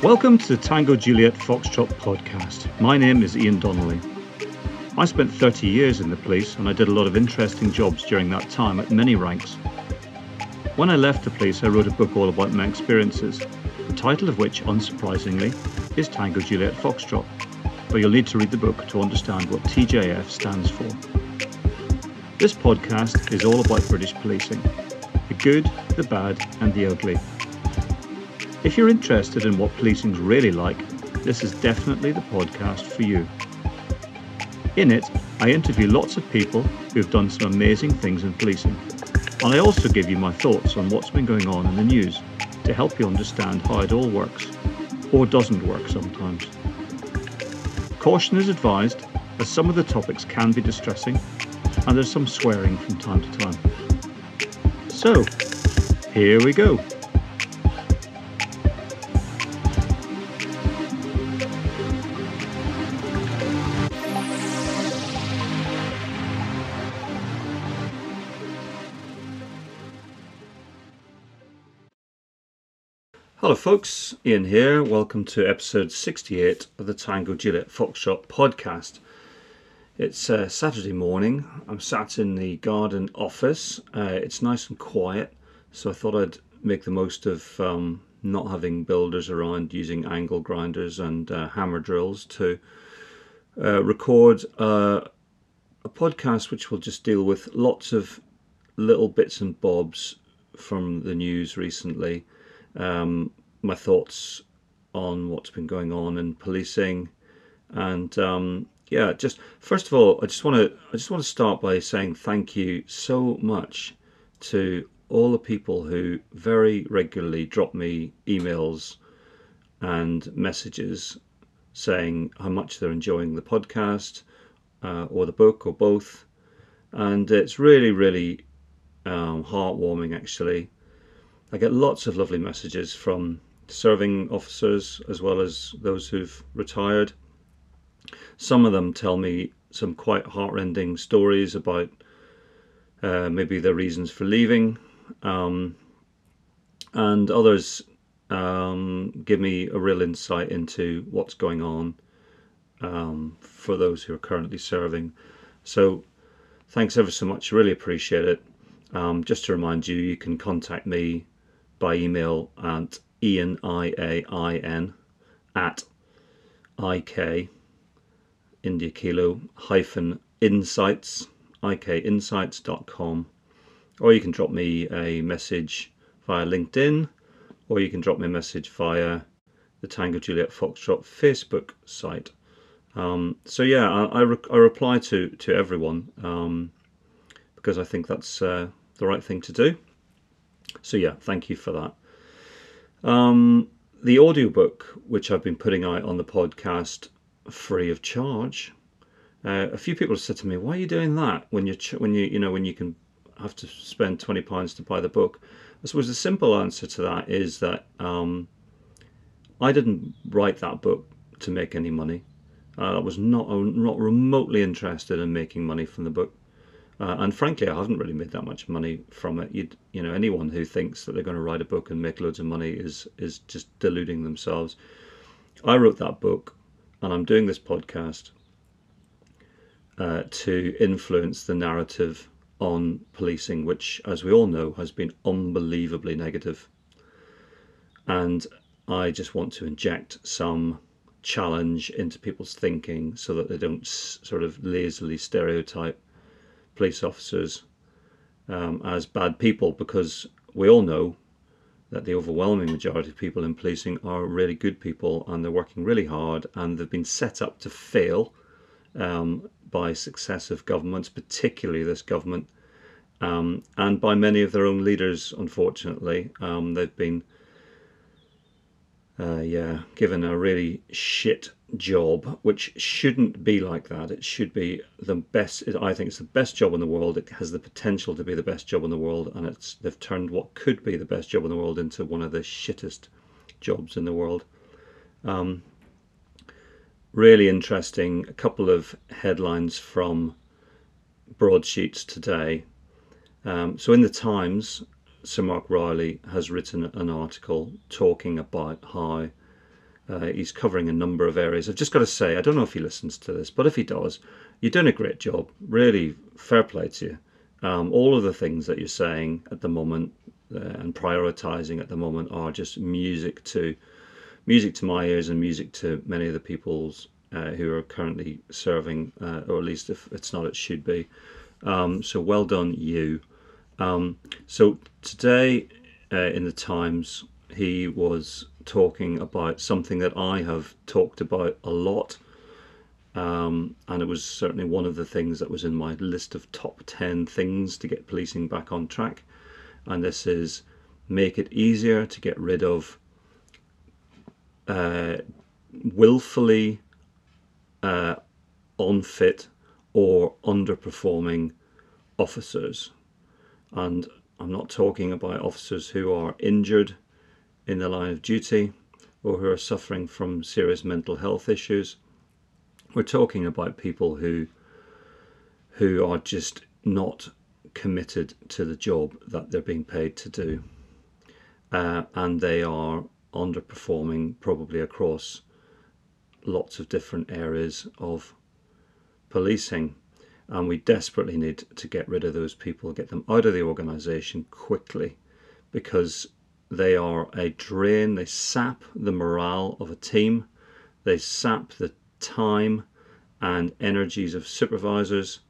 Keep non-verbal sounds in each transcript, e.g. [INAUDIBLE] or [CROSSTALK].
Welcome to the Tango Juliet Foxtrot podcast. My name is Ian Donnelly. I spent 30 years in the police and I did a lot of interesting jobs during that time at many ranks. When I left the police, I wrote a book all about my experiences, the title of which, unsurprisingly, is Tango Juliet Foxtrot. But you'll need to read the book to understand what TJF stands for. This podcast is all about British policing the good, the bad, and the ugly. If you're interested in what policing's really like, this is definitely the podcast for you. In it, I interview lots of people who've done some amazing things in policing. And I also give you my thoughts on what's been going on in the news to help you understand how it all works, or doesn't work sometimes. Caution is advised, as some of the topics can be distressing, and there's some swearing from time to time. So, here we go. Hello, folks. Ian here. Welcome to episode 68 of the Tango Juliet Foxtrot podcast. It's uh, Saturday morning. I'm sat in the garden office. Uh, it's nice and quiet, so I thought I'd make the most of um, not having builders around using angle grinders and uh, hammer drills to uh, record uh, a podcast which will just deal with lots of little bits and bobs from the news recently um, my thoughts on what's been going on in policing, and um, yeah, just first of all, I just want to I just want to start by saying thank you so much to all the people who very regularly drop me emails and messages saying how much they're enjoying the podcast uh, or the book or both, and it's really really um, heartwarming actually I get lots of lovely messages from serving officers as well as those who've retired. Some of them tell me some quite heartrending stories about uh, maybe their reasons for leaving, um, and others um, give me a real insight into what's going on um, for those who are currently serving. So, thanks ever so much. Really appreciate it. Um, just to remind you, you can contact me by email at ian i a i n at ik india kilo hyphen insights ikinsights.com or you can drop me a message via linkedin or you can drop me a message via the tango juliet foxtrot facebook site. Um, so yeah I, I, re- I, reply to to everyone um, because i think that's uh, the right thing to do so yeah, thank you for that. Um, the audiobook, which I've been putting out on the podcast free of charge, uh, a few people have said to me, "Why are you doing that when you when you you know when you can have to spend twenty pounds to buy the book?" I suppose the simple answer to that is that um, I didn't write that book to make any money. Uh, I was not not remotely interested in making money from the book. Uh, and frankly, I haven't really made that much money from it. You'd, you know, anyone who thinks that they're going to write a book and make loads of money is is just deluding themselves. I wrote that book, and I'm doing this podcast uh, to influence the narrative on policing, which, as we all know, has been unbelievably negative. And I just want to inject some challenge into people's thinking so that they don't sort of lazily stereotype police officers um, as bad people because we all know that the overwhelming majority of people in policing are really good people and they're working really hard and they've been set up to fail um, by successive governments, particularly this government, um, and by many of their own leaders, unfortunately. Um, they've been, uh, yeah, given a really shit job, which shouldn't be like that. It should be the best. I think it's the best job in the world. It has the potential to be the best job in the world, and it's they've turned what could be the best job in the world into one of the shittest jobs in the world. Um, really interesting. A couple of headlines from broadsheets today. Um, so in the Times, Sir Mark Rowley has written an article talking about how Uh, he's covering a number of areas. I've just got to say, I don't know if he listens to this, but if he does, you're doing a great job. Really, fair play to you. Um, all of the things that you're saying at the moment uh, and prioritizing at the moment are just music to music to my ears and music to many of the people's uh, who are currently serving, uh, or at least if it's not, it should be. Um, so well done, you. Um, so today uh, in the Times, he was talking about something that I have talked about a lot. Um, and it was certainly one of the things that was in my list of top 10 things to get policing back on track. And this is make it easier to get rid of uh, willfully uh, unfit or underperforming officers. And I'm not talking about officers who are injured in the line of duty or who are suffering from serious mental health issues. We're talking about people who who are just not committed to the job that they're being paid to do. Uh, and they are underperforming probably across lots of different areas of policing. And we desperately need to get rid of those people, get them out of the organisation quickly because they are a drain, they sap the morale of a team, they sap the time and energies of supervisors,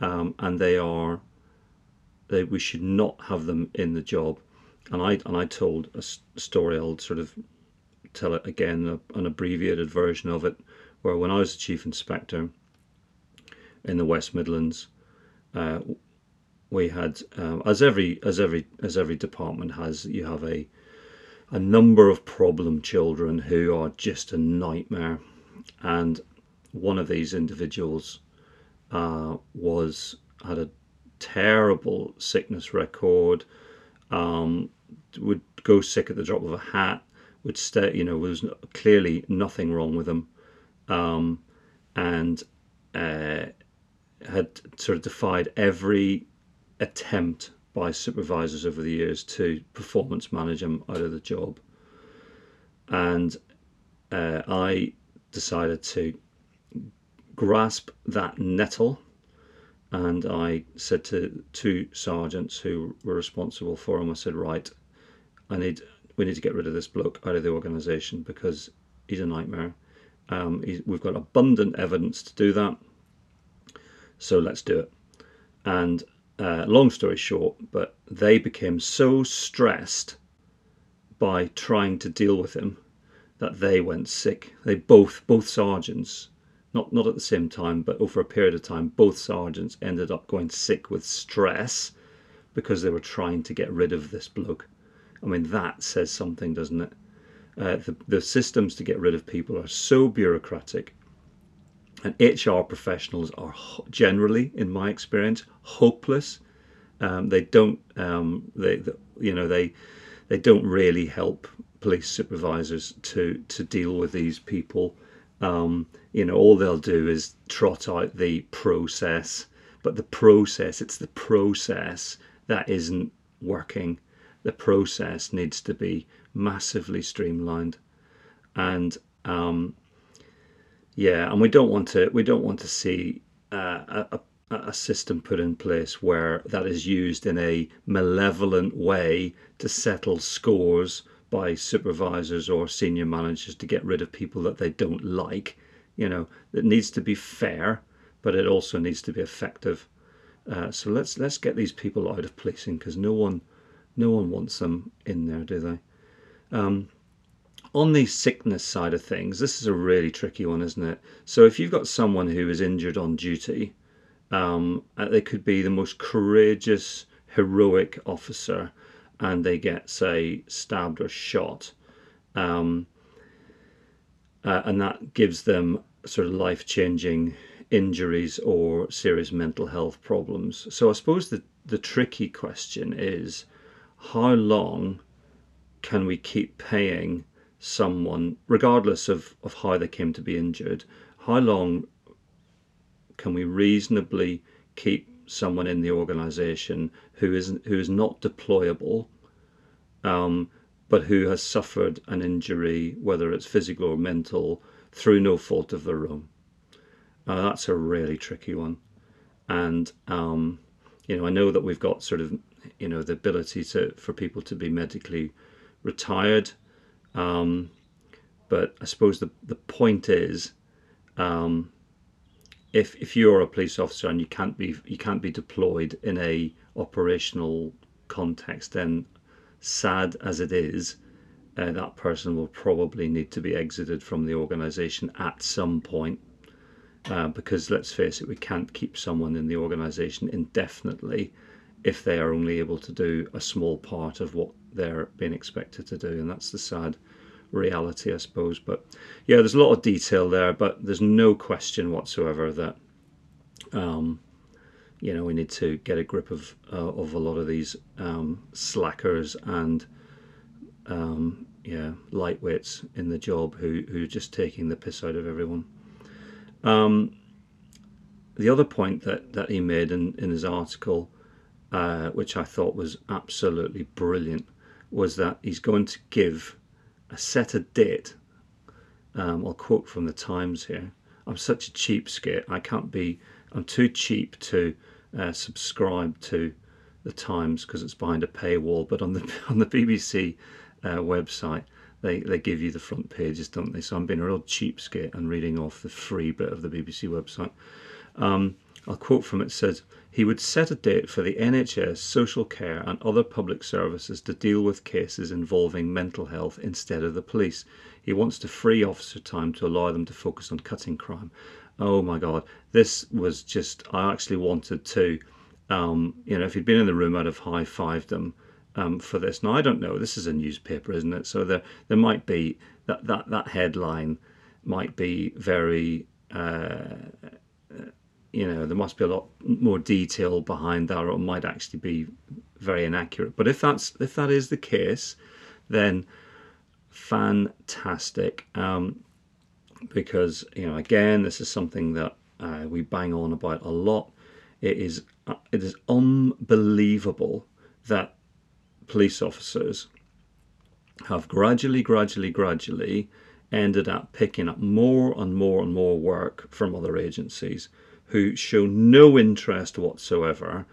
um, and they are they we should not have them in the job. And I and I told a story. I'll sort of tell it again, an abbreviated version of it, where when I was the chief inspector in the West Midlands, uh, we had um, as every as every as every department has, you have a a number of problem children who are just a nightmare, and one of these individuals uh, was had a terrible sickness record. Um, would go sick at the drop of a hat would stay, you know, was clearly nothing wrong with him, um, and uh, had sort of defied every attempt by supervisors over the years to performance manage him out of the job. And uh, I decided to grasp that nettle and I said to two sergeants who were responsible for him, I said, right, I need we need to get rid of this bloke out of the organisation because he's a nightmare. Um, he's, we've got abundant evidence to do that, so let's do it. And uh, long story short, but they became so stressed by trying to deal with him that they went sick. They both, both sergeants, not not at the same time, but over a period of time, both sergeants ended up going sick with stress because they were trying to get rid of this bloke. I mean, that says something, doesn't it? Uh, the, the systems to get rid of people are so bureaucratic. And HR professionals are generally, in my experience, hopeless. Um, they don't, um, they, the, you know, they, they don't really help police supervisors to to deal with these people. Um, you know, all they'll do is trot out the process, but the process, it's the process that isn't working the process needs to be massively streamlined and um, yeah and we don't want to we don't want to see uh, a, a system put in place where that is used in a malevolent way to settle scores by supervisors or senior managers to get rid of people that they don't like you know it needs to be fair but it also needs to be effective uh, so let's let's get these people out of policing because no one no one wants them in there, do they? Um, on the sickness side of things, this is a really tricky one, isn't it? So if you've got someone who is injured on duty, um, uh, they could be the most courageous, heroic officer, and they get, say, stabbed or shot, um, uh, and that gives them sort of life-changing injuries or serious mental health problems. So I suppose the the tricky question is how long can we keep paying someone, regardless of, of how they came to be injured, how long can we reasonably keep someone in the organization who is who is not deployable, um, but who has suffered an injury, whether it's physical or mental, through no fault of their own. That's a really tricky one. And, um, you know, I know that we've got sort of, you know, the ability to for people to be medically retired. Um, but I suppose the, the point is, um, if if you're a police officer and you can't be you can't be deployed in a operational context, then sad as it is, uh, that person will probably need to be exited from the organisation at some point. Uh, because let's face it, we can't keep someone in the organisation indefinitely if they are only able to do a small part of what they're being expected to do, and that's the sad reality, I suppose. But yeah, there's a lot of detail there, but there's no question whatsoever that um, you know we need to get a grip of uh, of a lot of these um, slackers and um, yeah lightweights in the job who who are just taking the piss out of everyone. Um, the other point that that he made in in his article, uh, which I thought was absolutely brilliant, was that he's going to give a set a date. Um, I'll quote from the Times here. I'm such a cheapskate. I can't be. I'm too cheap to uh, subscribe to the Times because it's behind a paywall. But on the [LAUGHS] on the BBC uh, website, they they give you the front pages, don't they? So I'm being a real cheapskate and reading off the free bit of the BBC website. Um, I'll quote from it. it says he would set a date for the NHS, social care, and other public services to deal with cases involving mental health instead of the police. He wants to free officer time to allow them to focus on cutting crime. Oh my God, this was just, I actually wanted to, um, you know, if he'd been in the room, I'd have high fived them. Um, for this. Now I don't know. This is a newspaper, isn't it? So there there might be that that that headline might be very uh, you know there must be a lot more detail behind that or it might actually be very inaccurate. But if that's if that is the case then fantastic. Um, because you know again this is something that uh, we bang on about a lot. It is uh, it is unbelievable that police officers have gradually gradually gradually ended up picking up more and more and more work from other agencies who show no interest whatsoever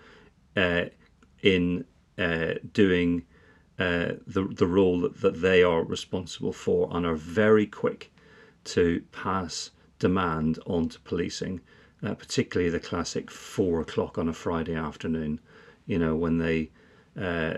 uh, in uh, doing uh, the, the role that, that they are responsible for and are very quick to pass demand onto policing, uh, particularly the classic four o'clock on a Friday afternoon, you know, when they uh,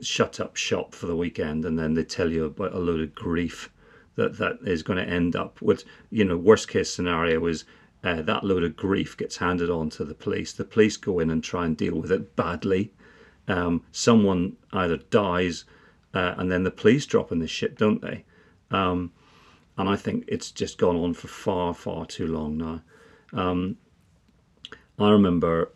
shut up shop for the weekend and then they tell you about a load of grief that that is going to end up with you know worst case scenario is uh, that load of grief gets handed on to the police. The police go in and try and deal with it badly. Um, someone either dies, uh, and then the police drop in the ship, don't they? Um, and I think it's just gone on for far, far too long now. Um, I remember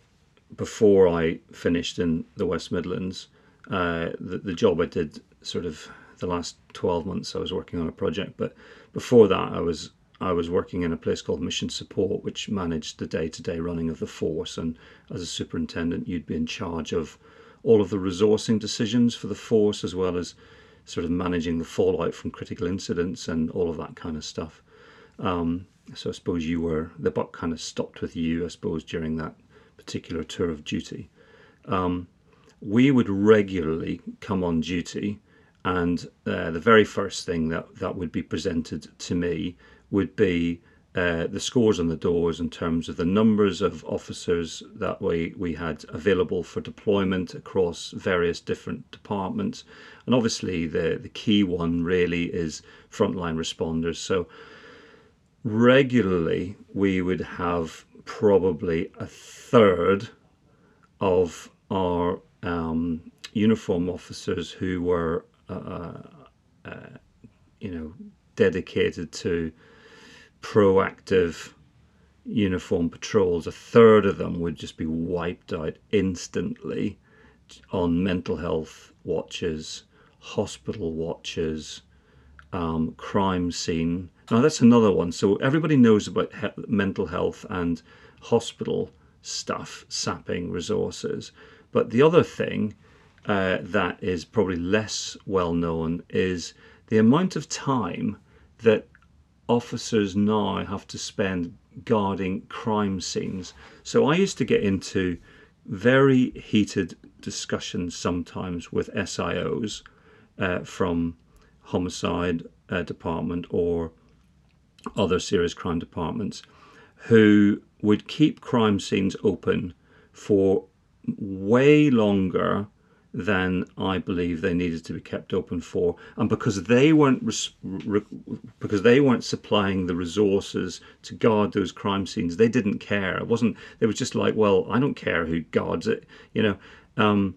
before I finished in the West Midlands, uh, the, the job I did sort of the last 12 months, I was working on a project, but before that, I was I was working in a place called Mission Support, which managed the day to day running of the force. And as a superintendent, you'd be in charge of all of the resourcing decisions for the force, as well as sort of managing the fallout from critical incidents and all of that kind of stuff. Um, so I suppose you were, the buck kind of stopped with you, I suppose, during that particular tour of duty. Um, we would regularly come on duty, and uh, the very first thing that, that would be presented to me would be uh, the scores on the doors in terms of the numbers of officers that we, we had available for deployment across various different departments. And obviously, the, the key one really is frontline responders. So, regularly, we would have probably a third of our um, uniform officers who were, uh, uh, uh you know, dedicated to proactive uniform patrols, a third of them would just be wiped out instantly on mental health watches, hospital watches, um, crime scene. Now, that's another one. So, everybody knows about he- mental health and hospital stuff sapping resources. But the other thing, uh, that is probably less well known is the amount of time that officers now have to spend guarding crime scenes. So I used to get into very heated discussions sometimes with SIOs uh, from homicide uh, department or other serious crime departments who would keep crime scenes open for way longer than I believe they needed to be kept open for, and because they weren't because they weren't supplying the resources to guard those crime scenes, they didn't care. It wasn't. They was just like, well, I don't care who guards it. You know, um,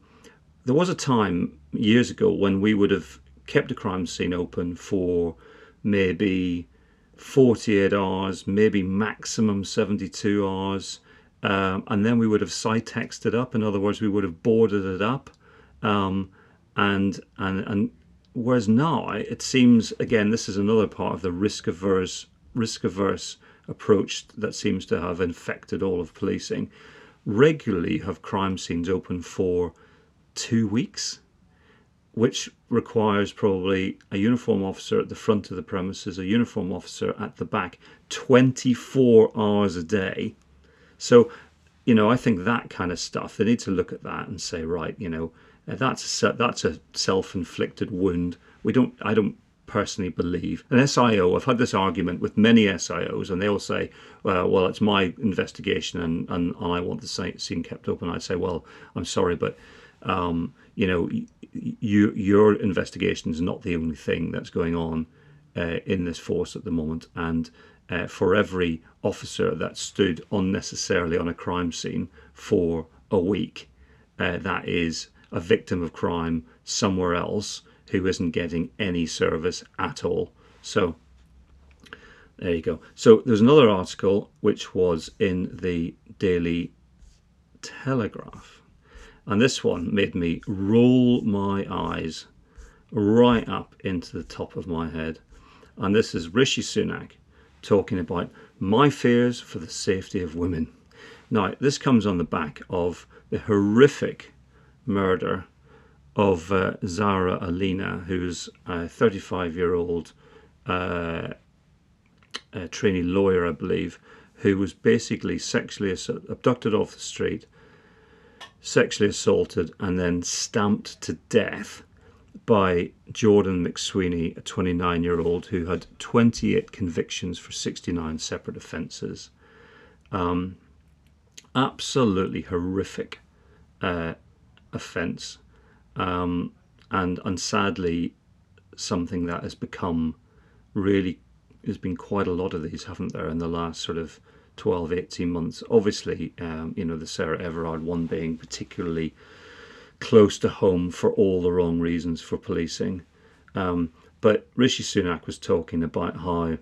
there was a time years ago when we would have kept a crime scene open for maybe 48 hours, maybe maximum 72 hours. Um, and then we would have it up. In other words, we would have boarded it up. Um, and and and whereas now it seems again this is another part of the risk averse risk averse approach that seems to have infected all of policing. Regularly have crime scenes open for two weeks, which requires probably a uniform officer at the front of the premises, a uniform officer at the back, 24 hours a day. So, you know, I think that kind of stuff, they need to look at that and say, right, you know, that's a, that's a self-inflicted wound. We don't, I don't personally believe. An SIO, I've had this argument with many SIOs, and they all say, well, well it's my investigation and, and, and I want the scene kept open. I'd say, well, I'm sorry, but um, you know, you, your investigation is not the only thing that's going on uh, in this force at the moment. And uh, for every officer that stood unnecessarily on a crime scene for a week, uh, that is a victim of crime somewhere else who isn't getting any service at all. So there you go. So there's another article which was in the Daily Telegraph and this one made me roll my eyes right up into the top of my head. And this is Rishi Sunak talking about my fears for the safety of women. Now, this comes on the back of the horrific murder of uh, Zara Aleena, who's a 35 year old uh, trainee lawyer, I believe, who was basically sexually abducted off the street sexually assaulted and then stamped to death by Jordan McSweeney, a 29 year old who had 28 convictions for 69 separate offences. Um, absolutely horrific uh, offence, um, and, and sadly, something that has become really, there's been quite a lot of these, haven't there, in the last sort of 12, 18 months. Obviously, um, you know, the Sarah Everard one being particularly close to home for all the wrong reasons for policing. Um, but Rishi Sunak was talking about how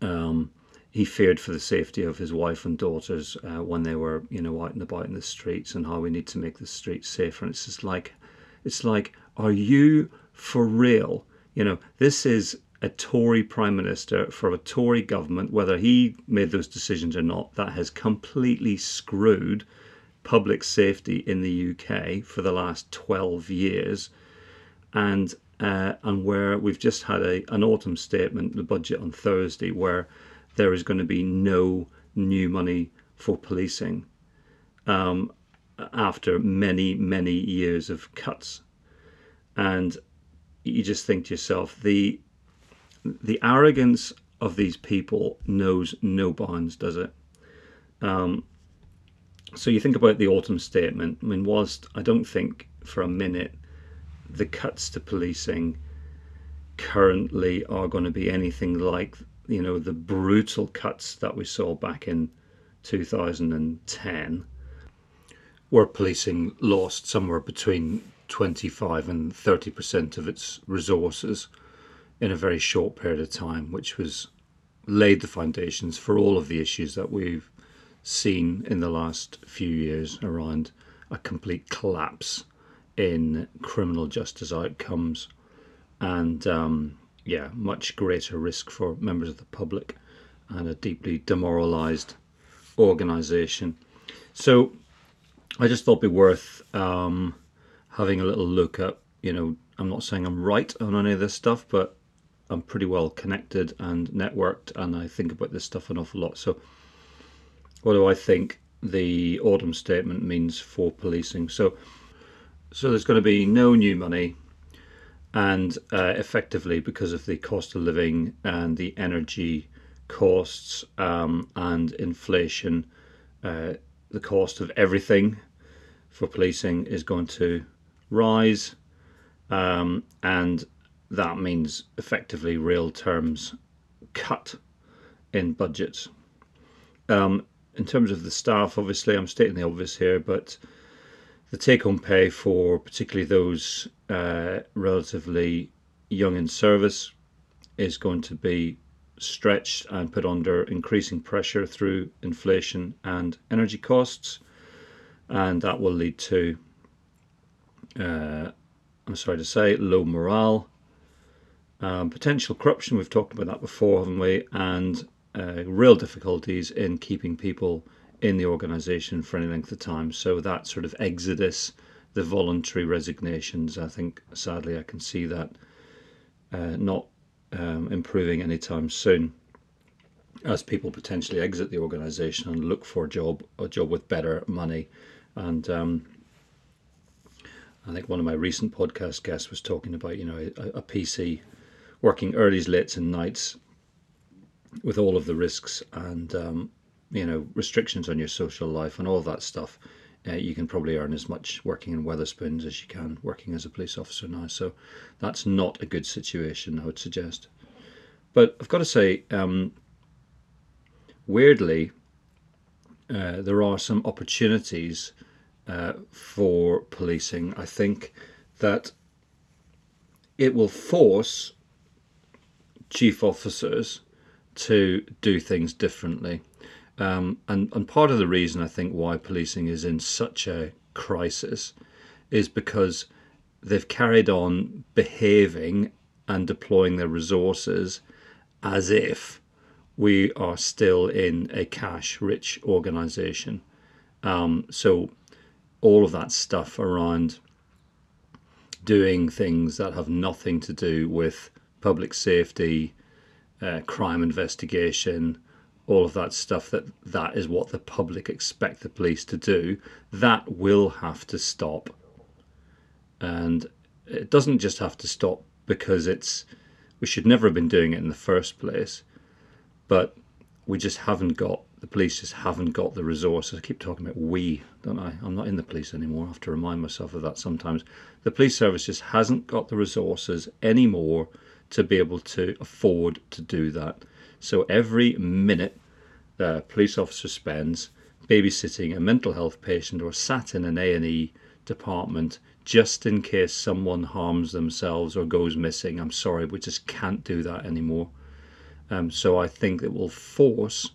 um, he feared for the safety of his wife and daughters uh, when they were, you know, out and about in the streets, and how we need to make the streets safer. And it's just like, it's like, are you for real? You know, this is a Tory Prime Minister for a Tory government, whether he made those decisions or not, that has completely screwed public safety in the UK for the last 12 years. And uh, and where we've just had a, an autumn statement, the budget on Thursday, where there is going to be no new money for policing um, after many, many years of cuts. And you just think to yourself, the the arrogance of these people knows no bounds, does it? Um, so you think about the autumn statement. I mean, whilst I don't think for a minute the cuts to policing currently are going to be anything like you know the brutal cuts that we saw back in 2010 where policing lost somewhere between 25 and 30 percent of its resources in a very short period of time, which was laid the foundations for all of the issues that we've seen in the last few years around a complete collapse in criminal justice outcomes and um, yeah, much greater risk for members of the public and a deeply demoralized organization. So I just thought it'd be worth um, having a little look at, you know, I'm not saying I'm right on any of this stuff, but I'm pretty well connected and networked, and I think about this stuff an awful lot. So, what do I think the autumn statement means for policing? So, so there's going to be no new money, and uh, effectively because of the cost of living and the energy costs um, and inflation, uh, the cost of everything for policing is going to rise, um, and that means effectively real terms cut in budgets. Um, in terms of the staff, obviously, I'm stating the obvious here, but the take home pay for particularly those uh, relatively young in service is going to be stretched and put under increasing pressure through inflation and energy costs, and that will lead to, uh, I'm sorry to say, low morale um, potential corruption, we've talked about that before, haven't we? And uh, real difficulties in keeping people in the organisation for any length of time. So that sort of exodus, the voluntary resignations, I think sadly I can see that uh, not um, improving anytime soon as people potentially exit the organisation and look for a job, a job with better money. And um, I think one of my recent podcast guests was talking about, you know, a, a PC working earlys, lates, and nights with all of the risks and um, you know restrictions on your social life and all that stuff. Uh, you can probably earn as much working in Wetherspoons as you can working as a police officer now. So that's not a good situation, I would suggest. But I've got to say, um, weirdly, uh, there are some opportunities uh, for policing. I think that it will force chief officers to do things differently. Um, and, and part of the reason I think why policing is in such a crisis is because they've carried on behaving and deploying their resources as if we are still in a cash rich organization. Um, so, all of that stuff around doing things that have nothing to do with public safety, uh, crime investigation, all of that stuff that that is what the public expect the police to do that will have to stop and it doesn't just have to stop because it's we should never have been doing it in the first place but we just haven't got the police just haven't got the resources. I keep talking about we, don't I? I'm not in the police anymore. I have to remind myself of that sometimes. The police service just hasn't got the resources anymore to be able to afford to do that. So every minute a police officer spends babysitting a mental health patient or sat in an A&E department just in case someone harms themselves or goes missing. I'm sorry, we just can't do that anymore. Um, so I think it will force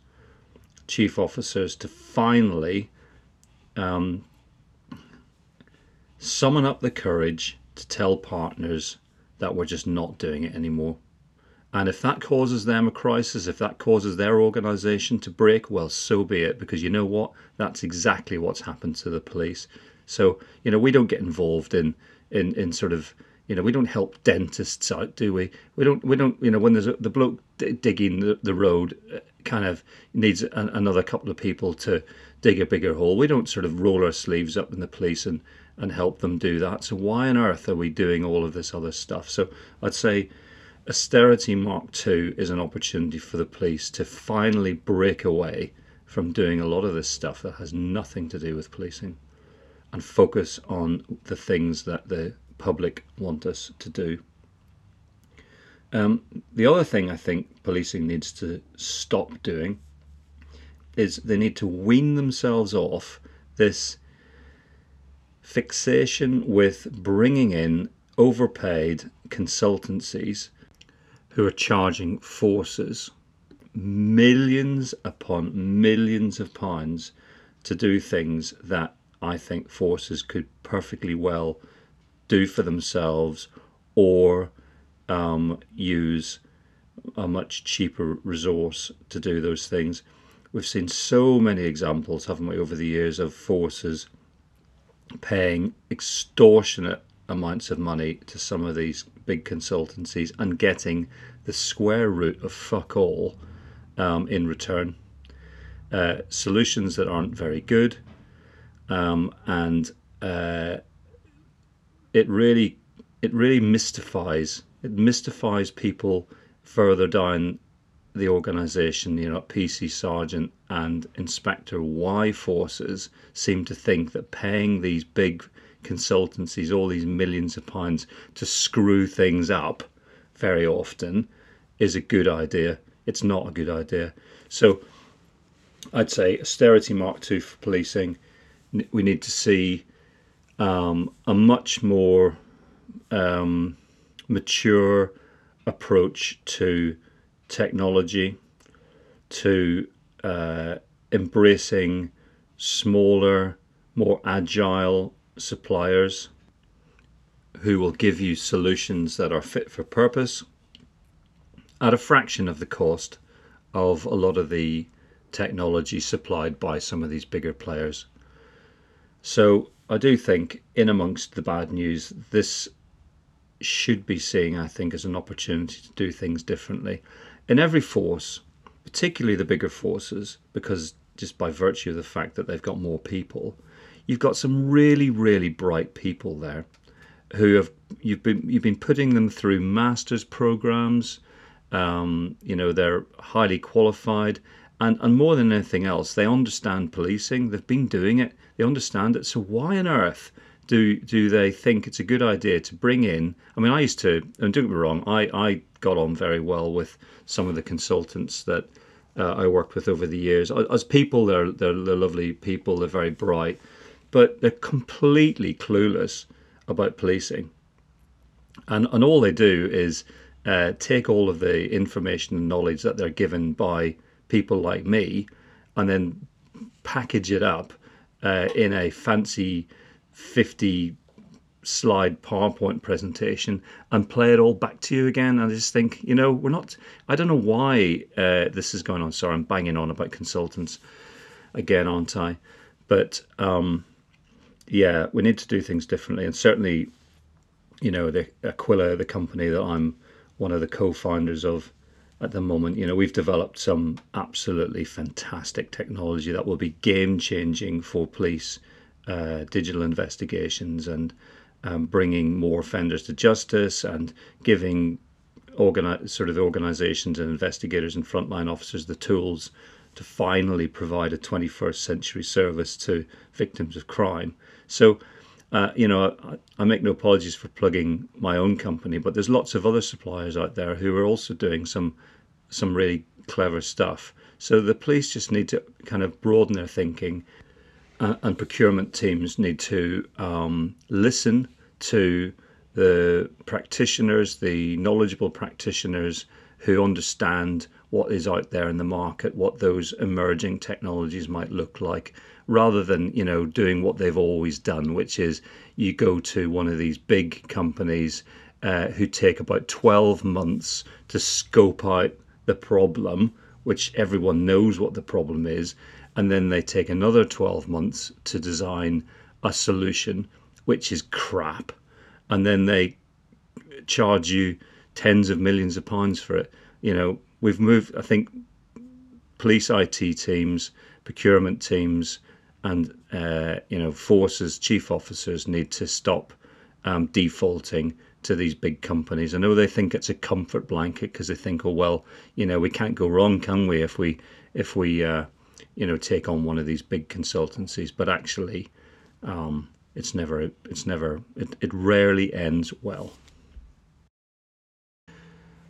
chief officers to finally um, summon up the courage to tell partners that we're just not doing it anymore. And if that causes them a crisis, if that causes their organization to break, well, so be it. Because you know what? That's exactly what's happened to the police. So, you know, we don't get involved in, in, in sort of, you know, we don't help dentists out, do we? We don't, we don't, you know, when there's a, the bloke digging the, the road uh, kind of needs an, another couple of people to dig a bigger hole. We don't sort of roll our sleeves up in the police and, and help them do that. So why on earth are we doing all of this other stuff? So I'd say austerity mark II is an opportunity for the police to finally break away from doing a lot of this stuff that has nothing to do with policing and focus on the things that the public want us to do. Um, the other thing I think policing needs to stop doing is they need to wean themselves off this fixation with bringing in overpaid consultancies who are charging forces millions upon millions of pounds to do things that I think forces could perfectly well do for themselves or um, use a much cheaper resource to do those things. We've seen so many examples, haven't we, over the years of forces paying extortionate amounts of money to some of these big consultancies and getting the square root of fuck all um, in return. Uh, solutions that aren't very good, um, and uh, it really it really mystifies it mystifies people further down the organisation. You know, PC Sergeant and Inspector why forces seem to think that paying these big consultancies all these millions of pounds to screw things up very often is a good idea. It's not a good idea. So I'd say austerity mark two for policing. We need to see um, a much more um, mature approach to technology, to uh, embracing smaller, more agile suppliers who will give you solutions that are fit for purpose at a fraction of the cost of a lot of the technology supplied by some of these bigger players. So I do think, in amongst the bad news, this should be seen, I think, as an opportunity to do things differently. In every force, particularly the bigger forces, because just by virtue of the fact that they've got more people, you've got some really, really bright people there who have you've been you've been putting them through masters programs. Um, you know they're highly qualified, and and more than anything else, they understand policing. They've been doing it. They understand it. So why on earth do do they think it's a good idea to bring in? I mean, I used to, and don't get me wrong, I I got on very well with some of the consultants that uh, I worked with over the years. As people, they're, they're they're lovely people. They're very bright, but they're completely clueless about policing. And, and all they do is uh, take all of the information and knowledge that they're given by people like me and then package it up uh, in a fancy 50 slide PowerPoint presentation and play it all back to you again. And I just think, you know, we're not, I don't know why uh, this is going on. Sorry, I'm banging on about consultants again, aren't I? But um, yeah, we need to do things differently. And certainly, you know, the Aquila, the company that I'm one of the co-founders of at the moment, you know, we've developed some absolutely fantastic technology that will be game changing for police uh, digital investigations and um, bringing more offenders to justice and giving organi- sort of organizations and investigators and frontline officers the tools to finally provide a 21st century service to victims of crime. So, uh, you know, I, I, make no apologies for plugging my own company, but there's lots of other suppliers out there who are also doing some some really clever stuff. So the police just need to kind of broaden their thinking, uh, and procurement teams need to um, listen to the practitioners, the knowledgeable practitioners who understand what is out there in the market, what those emerging technologies might look like, rather than you know doing what they've always done, which is you go to one of these big companies uh, who take about 12 months to scope out the problem, which everyone knows what the problem is, and then they take another 12 months to design a solution, which is crap, and then they charge you tens of millions of pounds for it. You know, we've moved, I think, police IT teams, procurement teams, and uh, you know forces chief officers need to stop um, defaulting to these big companies. I know they think it's a comfort blanket because they think, oh well, you know, we can't go wrong, can we? If we if we uh, you know take on one of these big consultancies, but actually, um, it's never it's never it, it rarely ends well.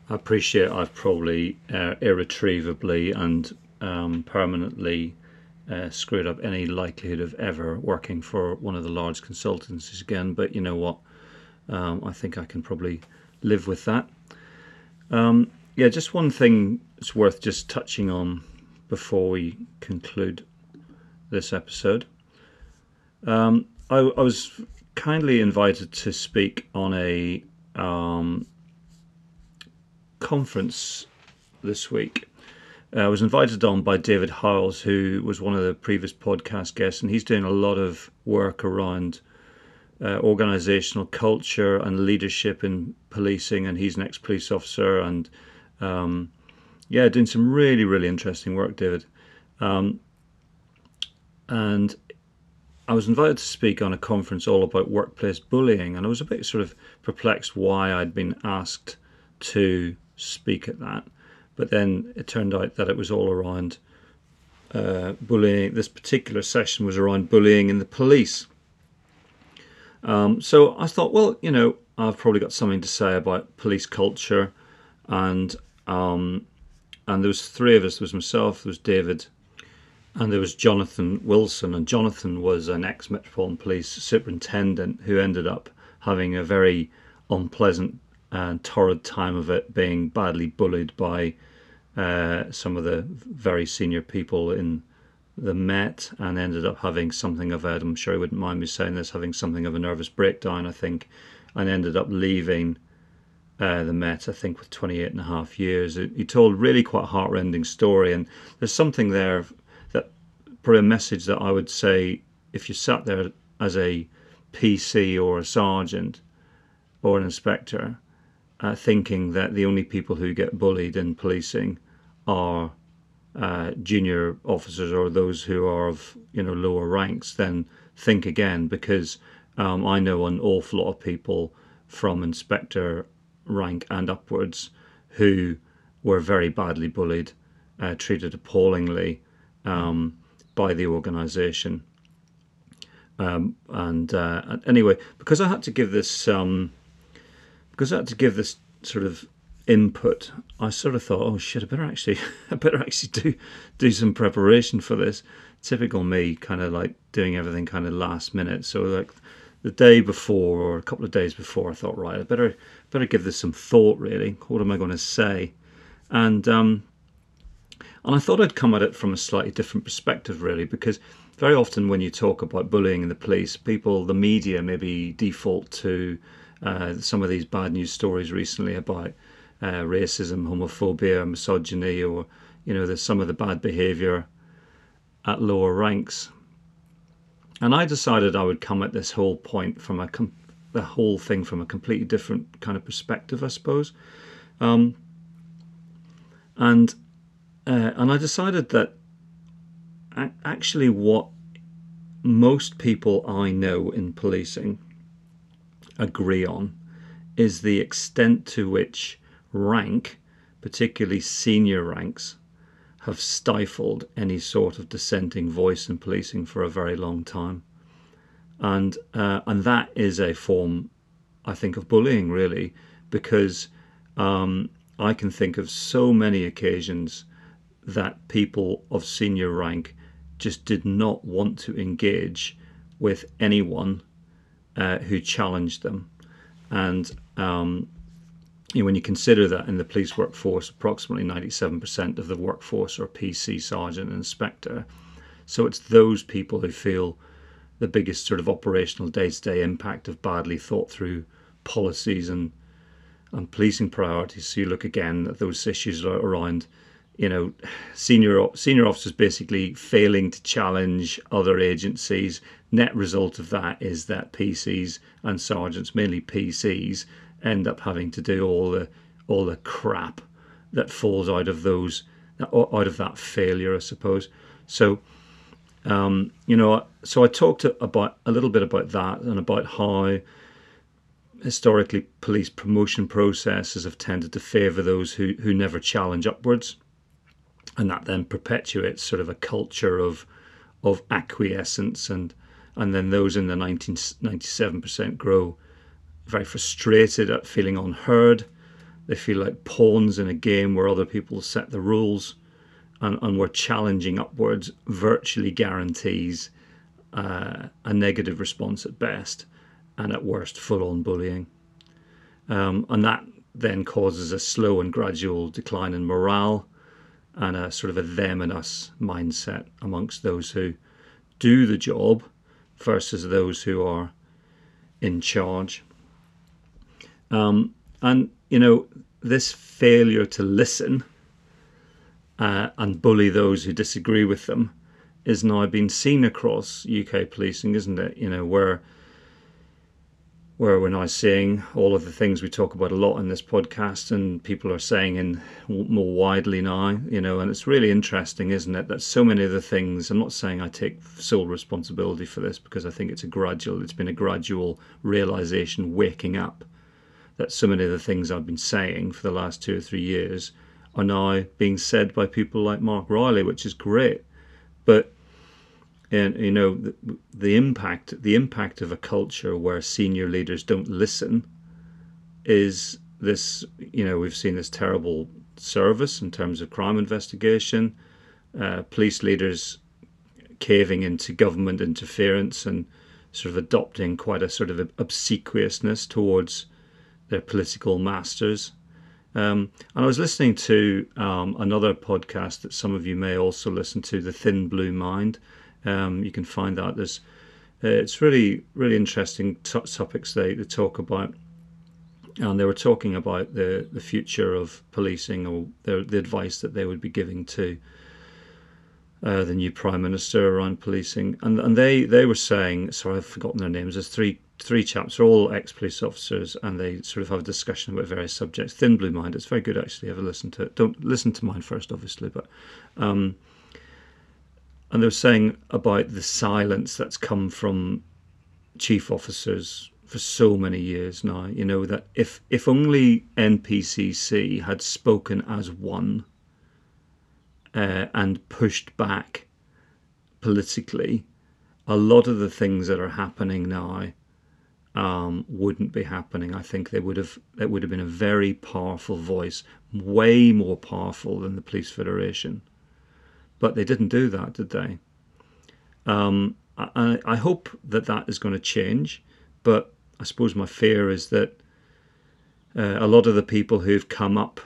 I appreciate I've probably uh, irretrievably and um, permanently uh, screwed up any likelihood of ever working for one of the large consultancies again. But you know what? Um, I think I can probably live with that. Um, yeah, just one thing it's worth just touching on before we conclude this episode. Um, I, I, was kindly invited to speak on a um, conference this week uh, I was invited on by David Howells, who was one of the previous podcast guests, and he's doing a lot of work around uh, organizational culture and leadership in policing, and he's an ex police officer. And um, yeah, doing some really, really interesting work, David. Um, and I was invited to speak on a conference all about workplace bullying, and I was a bit sort of perplexed why I'd been asked to speak at that. But then it turned out that it was all around uh, bullying. This particular session was around bullying in the police. Um, so I thought, well, you know, I've probably got something to say about police culture, and um, and there was three of us. There was myself, there was David, and there was Jonathan Wilson. And Jonathan was an ex Metropolitan Police superintendent who ended up having a very unpleasant and torrid time of it, being badly bullied by uh, some of the very senior people in the Met and ended up having something of a, I'm sure he wouldn't mind me saying this, having something of a nervous breakdown, I think, and ended up leaving uh, the Met, I think, with 28 and a half years. He told really quite a heartrending story, and there's something there that, probably a message that I would say if you sat there as a PC or a sergeant or an inspector, uh, thinking that the only people who get bullied in policing are uh, junior officers or those who are of you know lower ranks, then think again because um, I know an awful lot of people from inspector rank and upwards who were very badly bullied, uh, treated appallingly um, by the organisation. Um, and uh, anyway, because I had to give this um, because I had to give this sort of input, I sort of thought, oh shit, I better actually, [LAUGHS] I better actually do do some preparation for this. Typical me, kind of like doing everything kind of last minute. So like the day before or a couple of days before, I thought, right, I better better give this some thought. Really, what am I going to say? And um, and I thought I'd come at it from a slightly different perspective, really, because very often when you talk about bullying in the police, people, the media, maybe default to uh, some of these bad news stories recently about uh, racism, homophobia, misogyny, or you know, there's some of the bad behaviour at lower ranks. And I decided I would come at this whole point from a com- the whole thing from a completely different kind of perspective, I suppose. Um, and uh, and I decided that actually what most people I know in policing agree on is the extent to which rank, particularly senior ranks, have stifled any sort of dissenting voice in policing for a very long time. And, uh, and that is a form, I think, of bullying, really, because um, I can think of so many occasions that people of senior rank just did not want to engage with anyone uh, who challenged them. And um, you know, when you consider that in the police workforce, approximately 97% of the workforce are PC, sergeant, and inspector. So it's those people who feel the biggest sort of operational day to day impact of badly thought through policies and and policing priorities. So you look again at those issues around you know, senior senior officers basically failing to challenge other agencies. Net result of that is that PCs and sergeants, mainly PCs, end up having to do all the all the crap that falls out of those out of that failure, I suppose. So, um, you know, so I talked about a little bit about that and about how historically police promotion processes have tended to favour those who who never challenge upwards and that then perpetuates sort of a culture of of acquiescence and and then those in the 1997% grow very frustrated at feeling unheard they feel like pawns in a game where other people set the rules and, and where challenging upwards virtually guarantees uh, a negative response at best and at worst full-on bullying um, and that then causes a slow and gradual decline in morale and a sort of a them and us mindset amongst those who do the job versus those who are in charge. Um, and, you know, this failure to listen uh, and bully those who disagree with them is now being seen across UK policing, isn't it? You know, where where we're now seeing all of the things we talk about a lot in this podcast, and people are saying in more widely now, you know, and it's really interesting, isn't it, that so many of the things. I'm not saying I take sole responsibility for this because I think it's a gradual, it's been a gradual realization, waking up that so many of the things I've been saying for the last two or three years are now being said by people like Mark Rowley, which is great. But and you know the, the impact the impact of a culture where senior leaders don't listen is this you know we've seen this terrible service in terms of crime investigation uh, police leaders caving into government interference and sort of adopting quite a sort of obsequiousness towards their political masters. Um, and I was listening to um, another podcast that some of you may also listen to, The Thin Blue Mind, um, you can find that. There's uh, it's really really interesting t- topics they, they talk about, and they were talking about the the future of policing or the, the advice that they would be giving to uh, the new prime minister around policing, and and they they were saying, sorry, I've forgotten their names. There's three three chaps, they're all ex police officers, and they sort of have a discussion about various subjects. Thin Blue Mind, it's very good actually. Have listen to it. Don't listen to mine first, obviously, but. Um, and they were saying about the silence that's come from chief officers for so many years now. You know that if if only NPCC had spoken as one uh, and pushed back politically, a lot of the things that are happening now um, wouldn't be happening. I think they would have that would have been a very powerful voice, way more powerful than the Police Federation. But they didn't do that, did they? Um, I, I hope that that is going to change, but I suppose my fear is that uh, a lot of the people who've come up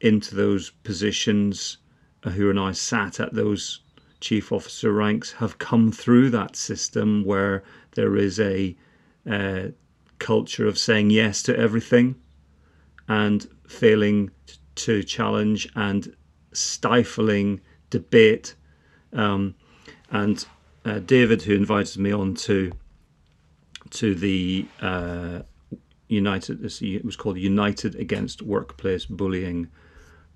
into those positions, uh, who are now sat at those chief officer ranks, have come through that system where there is a uh, culture of saying yes to everything and failing to challenge and stifling debate. Um, and uh, David, who invited me on to to the uh, United, it was called United Against Workplace Bullying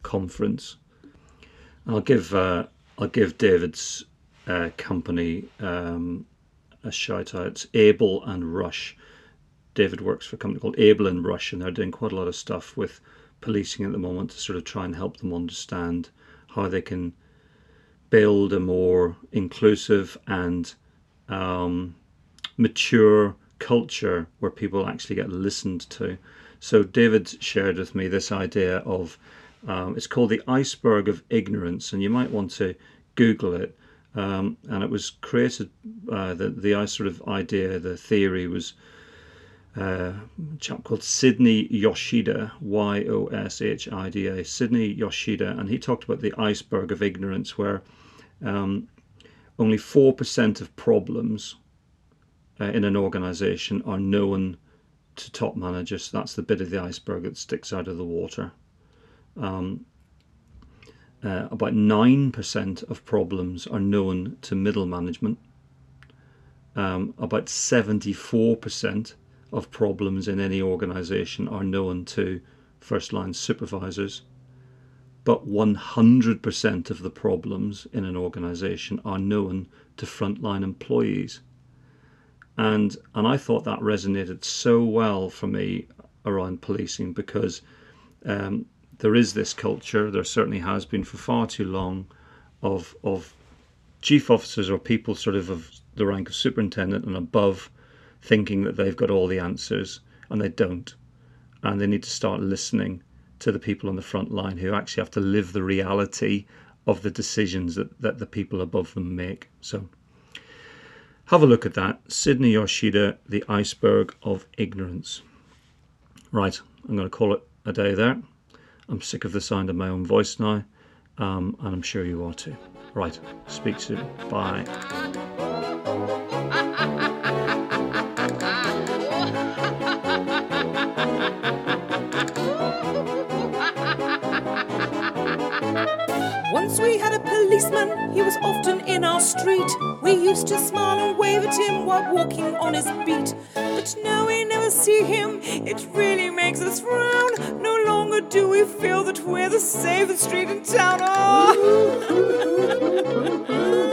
conference. I'll give uh, I'll give David's uh, company um, a shout out. It's Able and Rush. David works for a company called Able and Rush, and they're doing quite a lot of stuff with policing at the moment to sort of try and help them understand how they can build a more inclusive and um, mature culture where people actually get listened to. So David shared with me this idea of um, it's called the iceberg of ignorance, and you might want to Google it. Um, and it was created uh, the the sort of idea, the theory was uh, a chap called Sidney Yoshida, Y O S H I D A, Sidney Yoshida, and he talked about the iceberg of ignorance, where um, only 4% of problems uh, in an organization are known to top managers. That's the bit of the iceberg that sticks out of the water. Um, uh, about 9% of problems are known to middle management. Um, about 74% of problems in any organization are known to first line supervisors but 100% of the problems in an organization are known to frontline employees. And, and I thought that resonated so well for me around policing because um, there is this culture, there certainly has been for far too long, of, of chief officers or people sort of of the rank of superintendent and above thinking that they've got all the answers and they don't. And they need to start listening to the people on the front line who actually have to live the reality of the decisions that, that the people above them make. So have a look at that. Sidney Yoshida, The Iceberg of Ignorance. Right, I'm going to call it a day there. I'm sick of the sound of my own voice now, um, and I'm sure you are too. Right, speak soon. Bye. Once we had a policeman, he was often in our street. We used to smile and wave at him while walking on his beat. But now we never see him, it really makes us frown. No longer do we feel that we're the safest street in town. Oh. [LAUGHS]